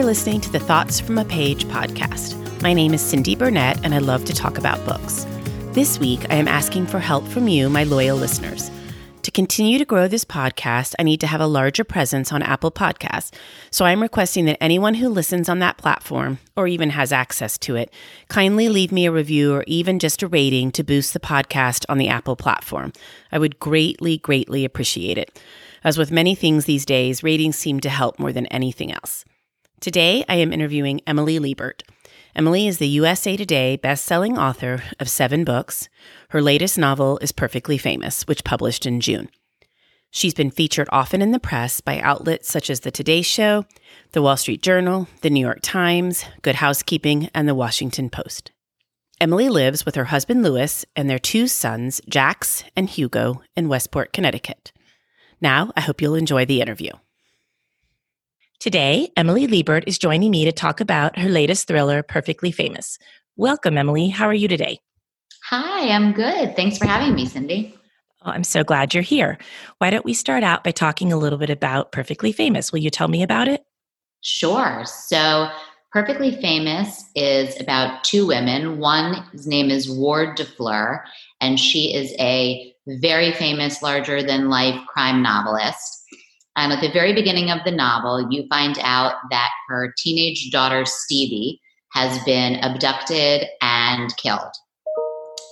are listening to the Thoughts from a Page podcast. My name is Cindy Burnett, and I love to talk about books. This week, I am asking for help from you, my loyal listeners. To continue to grow this podcast, I need to have a larger presence on Apple Podcasts. So I'm requesting that anyone who listens on that platform, or even has access to it, kindly leave me a review or even just a rating to boost the podcast on the Apple platform. I would greatly, greatly appreciate it. As with many things these days, ratings seem to help more than anything else. Today, I am interviewing Emily Liebert. Emily is the USA Today best-selling author of seven books. Her latest novel is Perfectly Famous, which published in June. She's been featured often in the press by outlets such as The Today Show, The Wall Street Journal, The New York Times, Good Housekeeping, and The Washington Post. Emily lives with her husband Lewis and their two sons, Jax and Hugo, in Westport, Connecticut. Now, I hope you'll enjoy the interview. Today, Emily Liebert is joining me to talk about her latest thriller, Perfectly Famous. Welcome, Emily. How are you today? Hi, I'm good. Thanks for having me, Cindy. Oh, I'm so glad you're here. Why don't we start out by talking a little bit about Perfectly Famous? Will you tell me about it? Sure. So, Perfectly Famous is about two women. One's name is Ward DeFleur, and she is a very famous, larger than life crime novelist. And at the very beginning of the novel, you find out that her teenage daughter, Stevie, has been abducted and killed.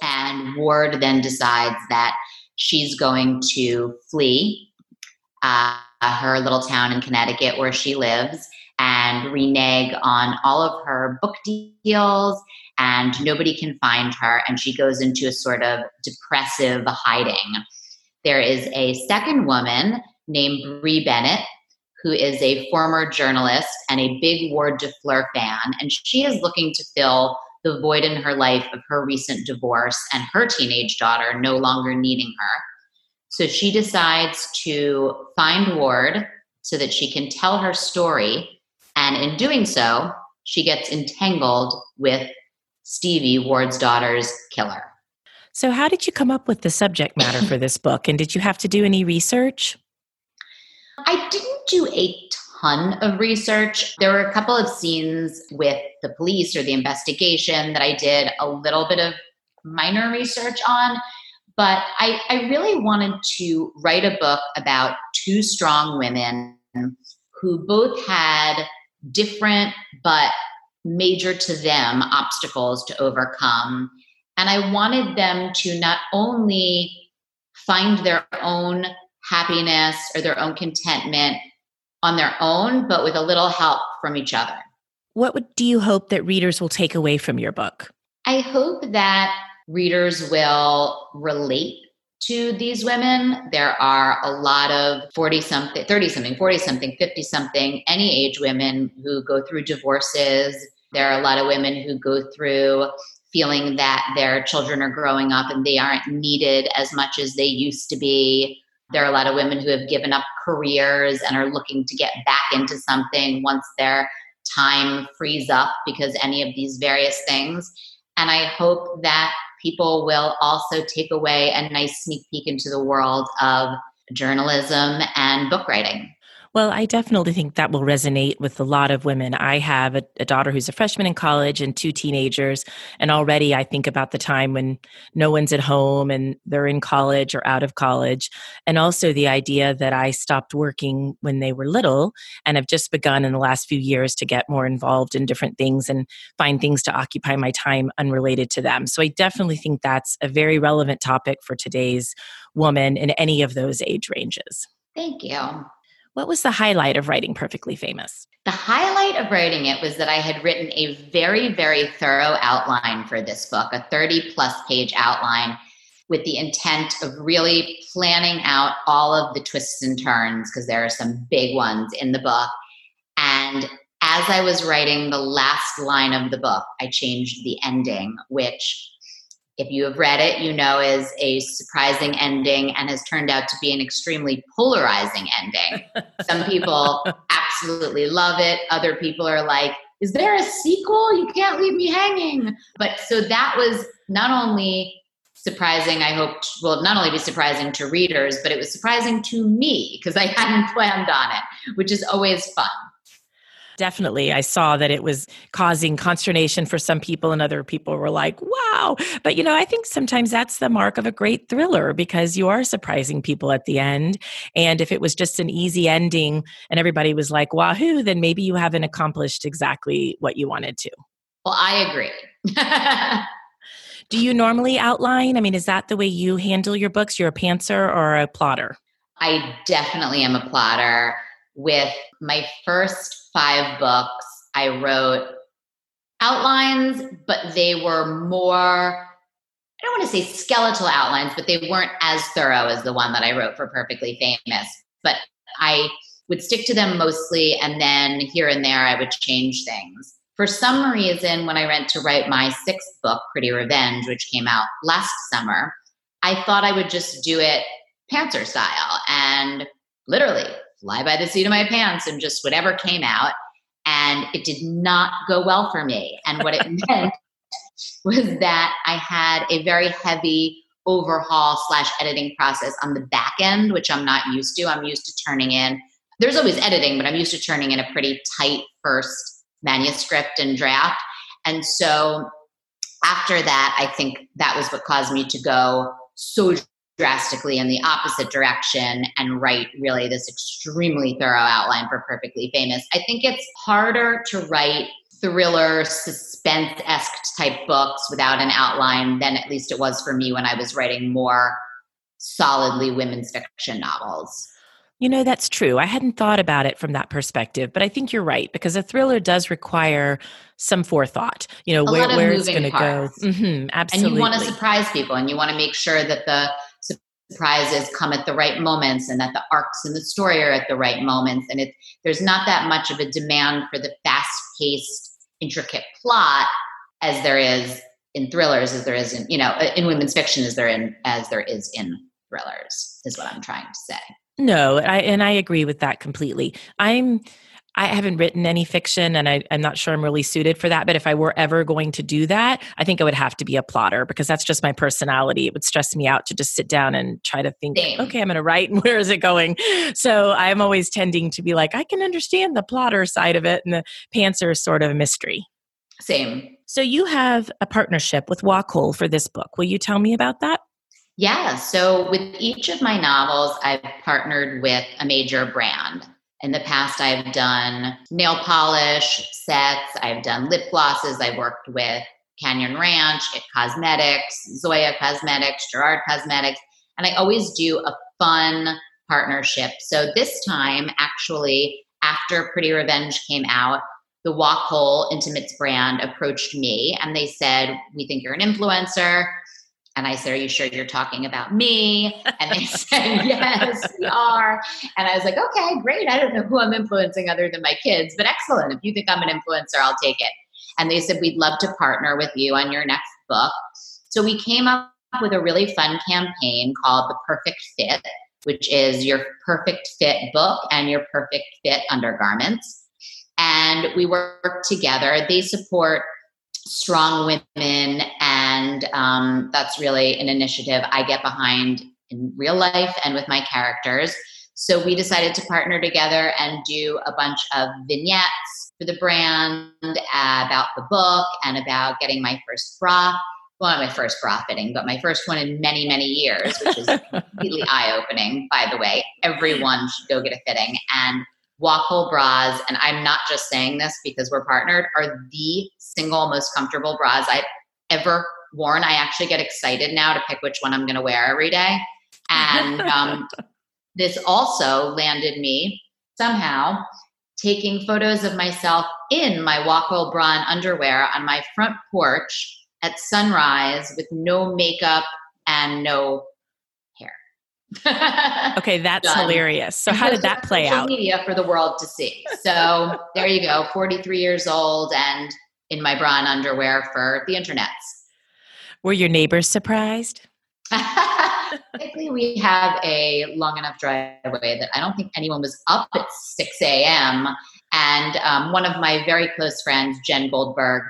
And Ward then decides that she's going to flee uh, her little town in Connecticut where she lives and renege on all of her book deals, and nobody can find her. And she goes into a sort of depressive hiding. There is a second woman named Bree Bennett, who is a former journalist and a big Ward DeFleur fan. And she is looking to fill the void in her life of her recent divorce and her teenage daughter no longer needing her. So she decides to find Ward so that she can tell her story. And in doing so, she gets entangled with Stevie, Ward's daughter's killer. So, how did you come up with the subject matter for this book? And did you have to do any research? I didn't do a ton of research. There were a couple of scenes with the police or the investigation that I did a little bit of minor research on. But I, I really wanted to write a book about two strong women who both had different but major to them obstacles to overcome. And I wanted them to not only find their own happiness or their own contentment on their own, but with a little help from each other. What would, do you hope that readers will take away from your book? I hope that readers will relate to these women. There are a lot of 40 something, 30 something, 40 something, 50 something, any age women who go through divorces. There are a lot of women who go through feeling that their children are growing up and they aren't needed as much as they used to be. There are a lot of women who have given up careers and are looking to get back into something once their time frees up because any of these various things. And I hope that people will also take away a nice sneak peek into the world of journalism and book writing. Well, I definitely think that will resonate with a lot of women. I have a, a, daughter who's a freshman in college and two teenagers. And already I think about the time when no one's at home and they're in college or out of college. And also the idea that I stopped working when they were little and have just begun in the last few years to get more involved in different things and find things to occupy my time unrelated to them. So I definitely think that's a very relevant topic for today's woman in any of those age ranges. Thank you. What was the highlight of writing Perfectly Famous? The highlight of writing it was that I had written a very, very thorough outline for this book, a 30 plus page outline with the intent of really planning out all of the twists and turns because there are some big ones in the book. And as I was writing the last line of the book, I changed the ending, which if you have read it, you know is a surprising ending and has turned out to be an extremely polarizing ending. Some people absolutely love it. Other people are like, is there a sequel? You can't leave me hanging. But so that was not only surprising, I hoped will not only be surprising to readers, but it was surprising to me because I hadn't planned on it, which is always fun. Definitely. I saw that it was causing consternation for some people, and other people were like, wow. But, you know, I think sometimes that's the mark of a great thriller because you are surprising people at the end. And if it was just an easy ending and everybody was like, wahoo, then maybe you haven't accomplished exactly what you wanted to. Well, I agree. Do you normally outline? I mean, is that the way you handle your books? You're a pantser or a plotter? I definitely am a plotter. With my first five books, I wrote outlines, but they were more, I don't want to say skeletal outlines, but they weren't as thorough as the one that I wrote for Perfectly Famous. But I would stick to them mostly, and then here and there I would change things for some reason, when I went to write my sixth book, Pretty Revenge, which came out last summer, I thought I would just do it pantser style and literally fly by the seat of my pants and just whatever came out. And it did not go well for me. And what it meant was that I had a very heavy overhaul slash editing process on the back end, which I'm not used to. I'm used to turning in, there's always editing, but I'm used to turning in a pretty tight first manuscript and draft. And so after that, I think that was what caused me to go so drastically in the opposite direction and write really this extremely thorough outline for Perfectly Famous. I think it's harder to write thriller, suspense esque type books without an outline than at least it was for me when I was writing more solidly women's fiction novels. You know, that's true. I hadn't thought about it from that perspective, but I think you're right because a thriller does require some forethought. You know, a where, where it's going to go. Mm-hmm, absolutely. And you want to surprise people and you want to make sure that the surprises come at the right moments and that the arcs in the story are at the right moments. And it, there's not that much of a demand for the fast paced, intricate plot as there is in thrillers, as there is in, you know, uh, in women's fiction as there in, as there is in thrillers, is what I'm trying to say. No, I, and I agree with that completely. I'm I haven't written any fiction and I, am not sure I'm really suited for that. But if I were ever going to do that, I think I would have to be a plotter because that's just my personality. It would stress me out to just sit down and try to think, Same. okay, I'm going to write and where is it going? So I'm always tending to be like, I can understand the plotter side of it and the pantser is sort of a mystery. Same. So you have a partnership with Wacoal for this book. Will you tell me about that? Yeah. So with each of my novels, I've partnered with a major brand. In the past, I've done nail polish sets, I've done lip glosses, I've worked with Canyon Ranch, It Cosmetics, Zoya Cosmetics, Gerard Cosmetics, and I always do a fun partnership. So this time, actually, after Pretty Revenge came out, the Wacoal Intimates brand approached me and they said, We think you're an influencer. And I said, Are you sure you're talking about me? And they said, Yes, we are. And I was like, Okay, great. I don't know who I'm influencing other than my kids, but excellent. If you think I'm an influencer, I'll take it. And they said, We'd love to partner with you on your next book. So we came up with a really fun campaign called The Perfect Fit, which is your perfect fit book and your perfect fit undergarments. And we work together. They support strong women and um, that's really an initiative i get behind in real life and with my characters. So we decided to partner together and do a bunch of vignettes for the brand uh, about the book and about getting my first bra. Well not my first bra fitting but my first one in many many years which is completely eye-opening by the way. Everyone should go get a fitting and Wacoal bras, and I'm not just saying this because we're partnered, are the single most comfortable bras I've ever worn. I actually get excited now to pick which one I'm going to wear every day. And um, this also landed me somehow taking photos of myself in my Wacoal bra and underwear on my front porch at sunrise with no makeup and no hair. okay, that's Done. hilarious. So how did that play out? Media for the world to see. So there you go. Forty-three years old and in my bra and underwear for the internets. Were your neighbors surprised? Typically, we have a long enough driveway that I don't think anyone was up at 6 a.m. And um, one of my very close friends, Jen Goldberg,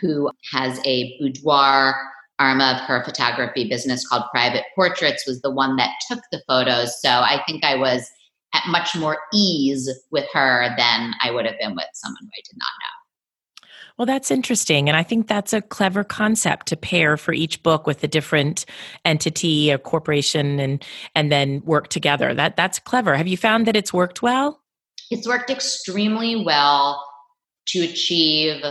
who has a boudoir arm of her photography business called Private Portraits was the one that took the photos. So I think I was at much more ease with her than I would have been with someone who I did not know. Well, that's interesting. And I think that's a clever concept to pair for each book with a different entity or corporation and and then work together. That that's clever. Have you found that it's worked well? It's worked extremely well to achieve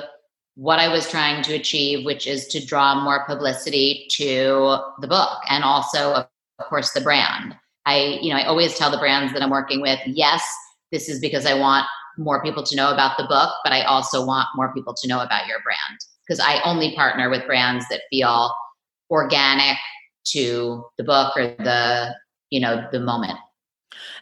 what I was trying to achieve, which is to draw more publicity to the book and also of course the brand. I, you know, I always tell the brands that I'm working with, yes, this is because I want more people to know about the book, but I also want more people to know about your brand because I only partner with brands that feel organic to the book or the, you know, the moment.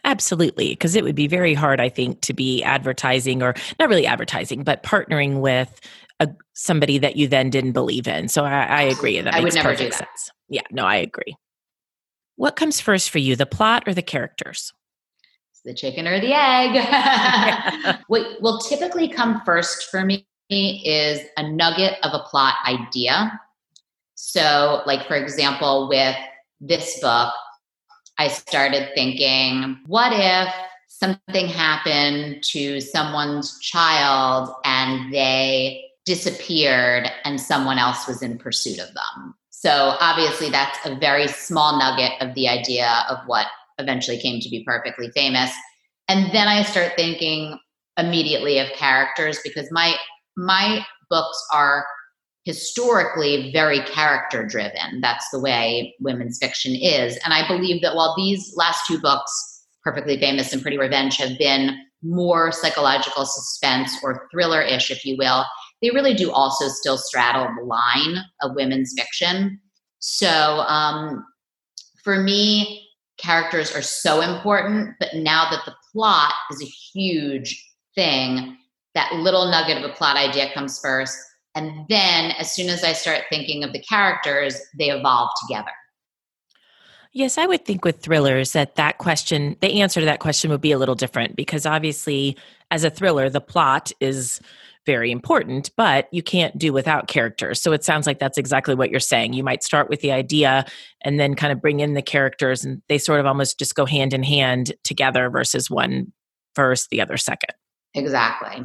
Absolutely, because it would be very hard, I think, to be advertising or not really advertising, but partnering with a, somebody that you then didn't believe in. So I, I agree. That I would never do that. sense. Yeah, no, I agree. What comes first for you, the plot or the characters? The chicken or the egg. what will typically come first for me is a nugget of a plot idea. So, like, for example, with this book, I started thinking, what if something happened to someone's child and they disappeared and someone else was in pursuit of them? So, obviously, that's a very small nugget of the idea of what eventually came to be perfectly famous. And then I start thinking immediately of characters because my my books are historically very character driven. That's the way women's fiction is. And I believe that while these last two books, Perfectly Famous and Pretty Revenge, have been more psychological suspense or thriller ish, if you will, they really do also still straddle the line of women's fiction. So um, for me, characters are so important, but now that the plot is a huge thing, that little nugget of a plot idea comes first. And then as soon as I start thinking of the characters, they evolve together. Yes, I would think with thrillers that that question, the answer to that question would be a little different because obviously, as a thriller, the plot is very important, but you can't do without characters. So it sounds like that's exactly what you're saying. You might start with the idea and then kind of bring in the characters, and they sort of almost just go hand in hand together versus one first, the other second. Exactly.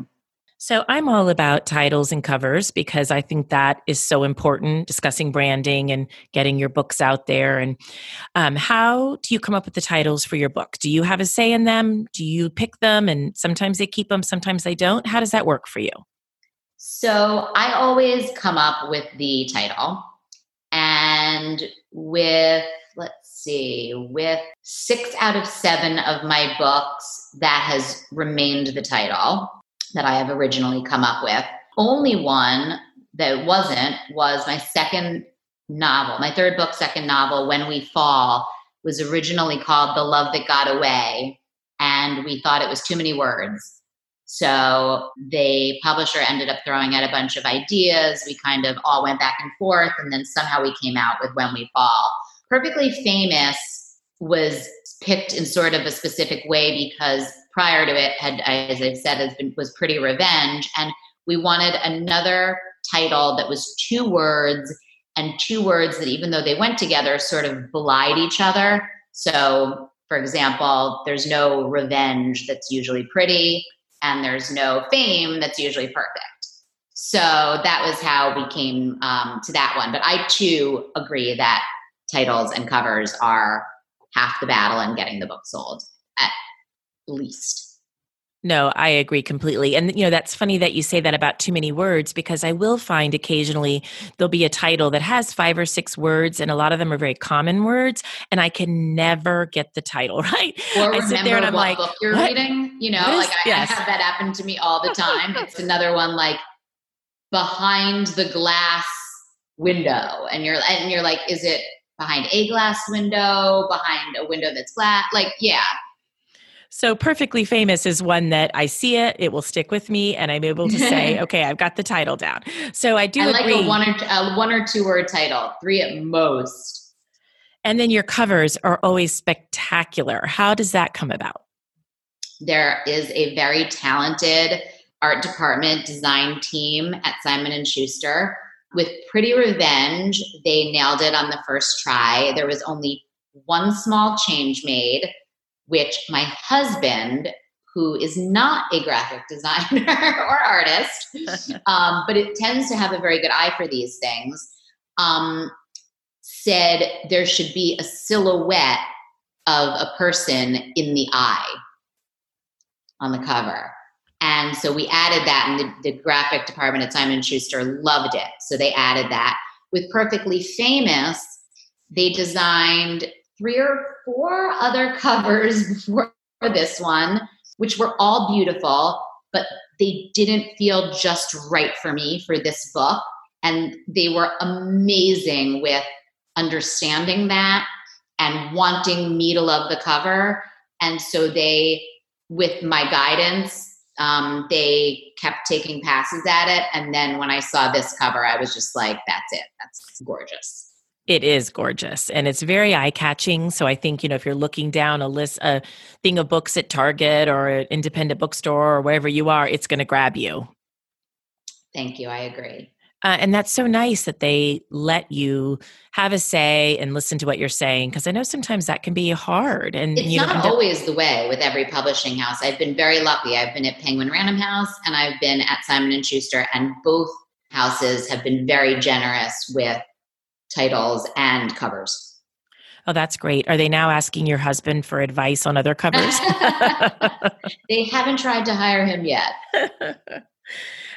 So I'm all about titles and covers because I think that is so important. Discussing branding and getting your books out there. And um, how do you come up with the titles for your book? Do you have a say in them? Do you pick them? And sometimes they keep them, sometimes they don't. How does that work for you? So I always come up with the title. And with, let's see, with six out of seven of my books, that has remained the title that I have originally come up with. Only one that wasn't was my second novel, my third book, second novel, When We Fall, was originally called The Love That Got Away. And we thought it was too many words. So the publisher ended up throwing out a bunch of ideas. We kind of all went back and forth, and then somehow we came out with When We Fall. Perfectly Famous was picked in sort of a specific way because prior to it had, as I've said, has been was Pretty Revenge, and we wanted another title that was two words and two words that even though they went together sort of belied each other. So, for example, there's no revenge that's usually pretty and there's no fame that's usually perfect. So that was how we came um, to that one. But I too agree that titles and covers are half the battle in getting the book sold, at least. No, I agree completely. And, you know, that's funny that you say that about too many words because I will find occasionally there'll be a title that has five or six words, and a lot of them are very common words, and I can never get the title right. Or I sit there and I'm like, book you're what? reading. You know, is, like I, yes. I have that happen to me all the time. it's another one like behind the glass window, and you're and you're like, is it behind a glass window, behind a window that's flat? Like, yeah, so perfectly famous is one that I see it, it will stick with me, and I'm able to say, okay, I've got the title down. So I do I agree. like a one or a one or two word title, three at most. And then your covers are always spectacular. How does that come about? There is a very talented art department design team at Simon and Schuster. With Pretty Revenge, they nailed it on the first try. There was only one small change made which my husband, who is not a graphic designer or artist, um, but it tends to have a very good eye for these things, um, said there should be a silhouette of a person in the eye on the cover. And so we added that, and the, the graphic department at Simon Schuster loved it. So they added that. With Perfectly Famous, they designed three or four other covers before this one, which were all beautiful, but they didn't feel just right for me for this book. And they were amazing with understanding that and wanting me to love the cover. And so they, with my guidance, um, they kept taking passes at it. And then when I saw this cover, I was just like, that's it. That's gorgeous. It is gorgeous and it's very eye catching. So I think, you know, if you're looking down a list, a thing of books at Target or an independent bookstore or wherever you are, it's going to grab you. Thank you. I agree. Uh, and that's so nice that they let you have a say and listen to what you're saying because I know sometimes that can be hard. And it's not always the way with every publishing house. I've been very lucky. I've been at Penguin Random House and I've been at Simon and Schuster, and both houses have been very generous with titles and covers. Oh, that's great. Are they now asking your husband for advice on other covers? they haven't tried to hire him yet.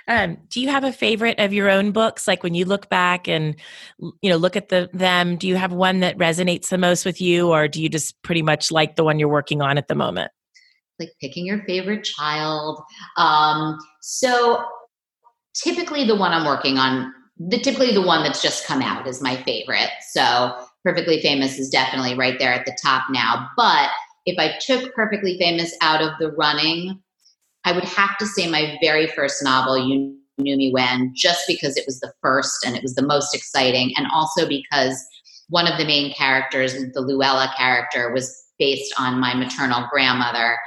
Um, do you have a favorite of your own books? Like when you look back and you know look at the them, do you have one that resonates the most with you, or do you just pretty much like the one you're working on at the moment? Like picking your favorite child. Um, so typically, the one I'm working on, the typically the one that's just come out is my favorite. So Perfectly Famous is definitely right there at the top now. But if I took Perfectly Famous out of the running, I would have to say my very first novel, You Knew Me When, just because it was the first and it was the most exciting, and also because one of the main characters, the Luella character, was based on my maternal grandmother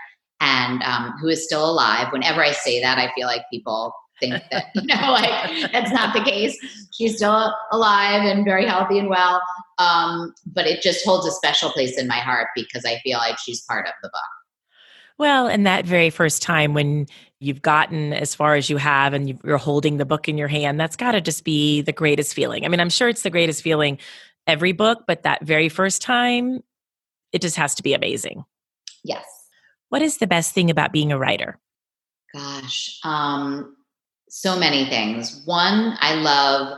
and um, who is still alive. Whenever I say that, I feel like people think that, you know, like that's not the case. She's still alive and very healthy and well. Um, but it just holds a special place in my heart because I feel like she's part of the book. Well, and that very first time when you've gotten as far as you have and you're holding the book in your hand, that's got to just be the greatest feeling. I mean, I'm sure it's the greatest feeling every book, but that very first time, it just has to be amazing. Yes. What is the best thing about being a writer? Gosh, um, so many things. One, I love.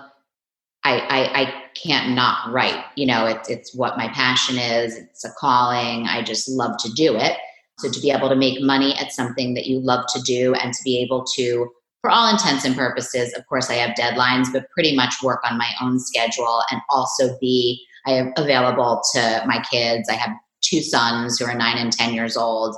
I, I, I can't not write. You know, it's it's what my passion is. It's a calling. I just love to do it. So to be able to make money at something that you love to do and to be able to, for all intents and purposes, of course, I have deadlines, but pretty much work on my own schedule and also be I am available to my kids. I have two sons who are nine and 10 years old,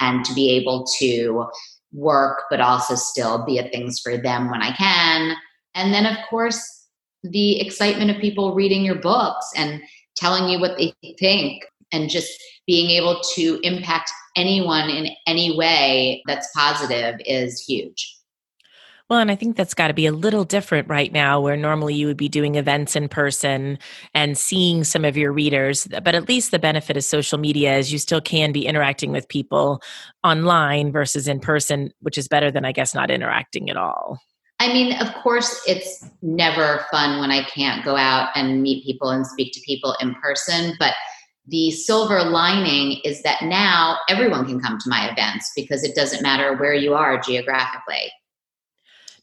and to be able to work, but also still be at things for them when I can. And then, of course, the excitement of people reading your books and telling you what they think and just being able to impact anyone in any way that's positive is huge. Well, and I think that's got to be a little different right now, where normally you would be doing events in person and seeing some of your readers. But at least the benefit of social media is you still can be interacting with people online versus in person, which is better than, I guess, not interacting at all. I mean, of course, it's never fun when I can't go out and meet people and speak to people in person, but the silver lining is that now everyone can come to my events because it doesn't matter where you are geographically.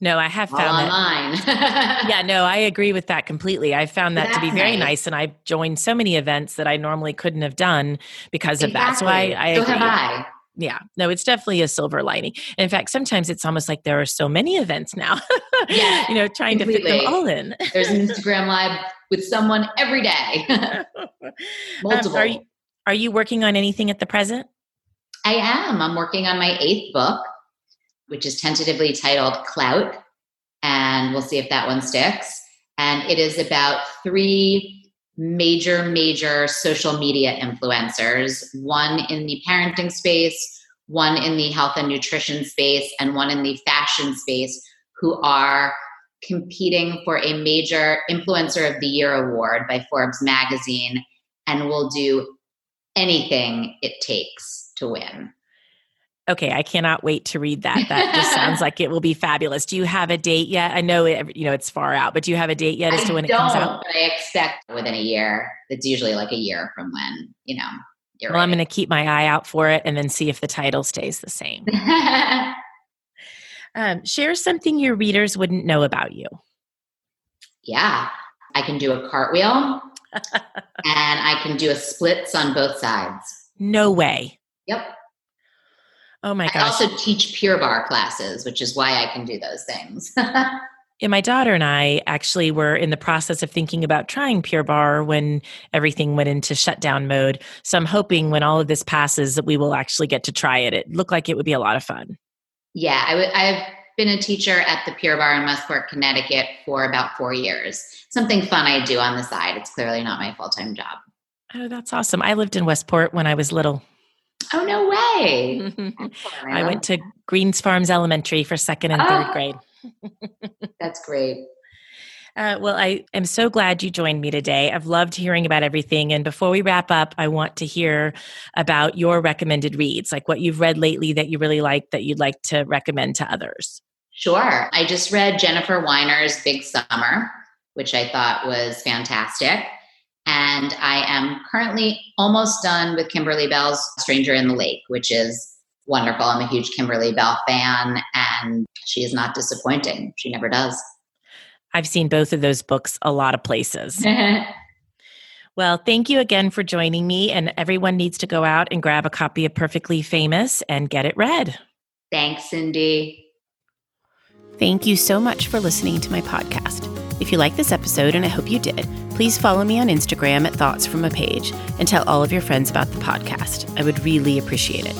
No, I have found All online. that. yeah, no, I agree with that completely. I found that to be very nice. nice. and I've joined so many events that I normally couldn't have done because exactly. of that. So I, I so have I yeah no it's definitely a silver lining and in fact sometimes it's almost like there are so many events now yeah you know trying completely. to fit them all in there's an instagram live with someone every day multiple um, are, you, are you working on anything at the present i am i'm working on my eighth book which is tentatively titled clout and we'll see if that one sticks and it is about three major, major social media influencers one in the parenting space, one in the health and nutrition space, and one in the fashion space who are competing for a major Influencer of the Year award by Forbes magazine and will do anything it takes to win. Okay, I cannot wait to read that. That just sounds like it will be fabulous. Do you have a date yet? I know it, you know it's far out, but do you have a date yet as I to when it comes out? But I expect within a year. It's usually like a year from when you know. You're Well, I'm going to keep my eye out for it and then see if the title stays the same. Um, share something your readers wouldn't know about you. yeah, I can do a cartwheel, and I can do a splits on both sides. No way. Yep. Oh my god. I also teach Pure Barre classes, which is why I can do those things. And my daughter and I actually were in the process of thinking about trying Pure Barre when everything went into shutdown mode. So I'm hoping when all of this passes that we will actually get to try it. It looked like it would be a lot of fun. yeah, I w- I've been a teacher at the Pure Barre in Westport, Connecticut for about four years. Something fun I do on the side. It's clearly not my full time job. Oh, that's awesome. I lived in Westport when I was little. Oh, no way. I I went to Greens Farms Elementary for second and Oh. third grade. That's great. Uh, well, I am so glad you joined me today. I've loved hearing about everything. And before we wrap up, I want to hear about your recommended reads, like what you've read lately that you really like that you'd like to recommend to others. Sure. I just read Jennifer Weiner's Big Summer, which I thought was fantastic. And I am currently almost done with Kimberly Belle's Stranger in the Lake, which is wonderful. I'm a huge Kimberly Belle fan, and she is not disappointing. She never does. I've seen both of those books a lot of places. Well, thank you again for joining me. And everyone needs to go out and grab a copy of Perfectly Famous and get it read. Thanks, Cindy. Thank you so much for listening to my podcast. If you like this episode, and I hope you did, please follow me on Instagram at Thoughts from a Page and tell all of your friends about the podcast. I would really appreciate it.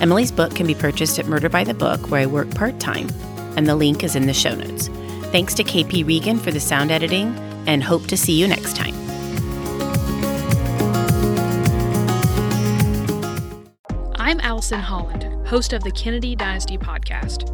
Emily's book can be purchased at Murder by the Book, where I work part time, and the link is in the show notes. Thanks to KP Regan for the sound editing, and hope to see you next time. I'm Allison Holland, host of the Kennedy Dynasty podcast.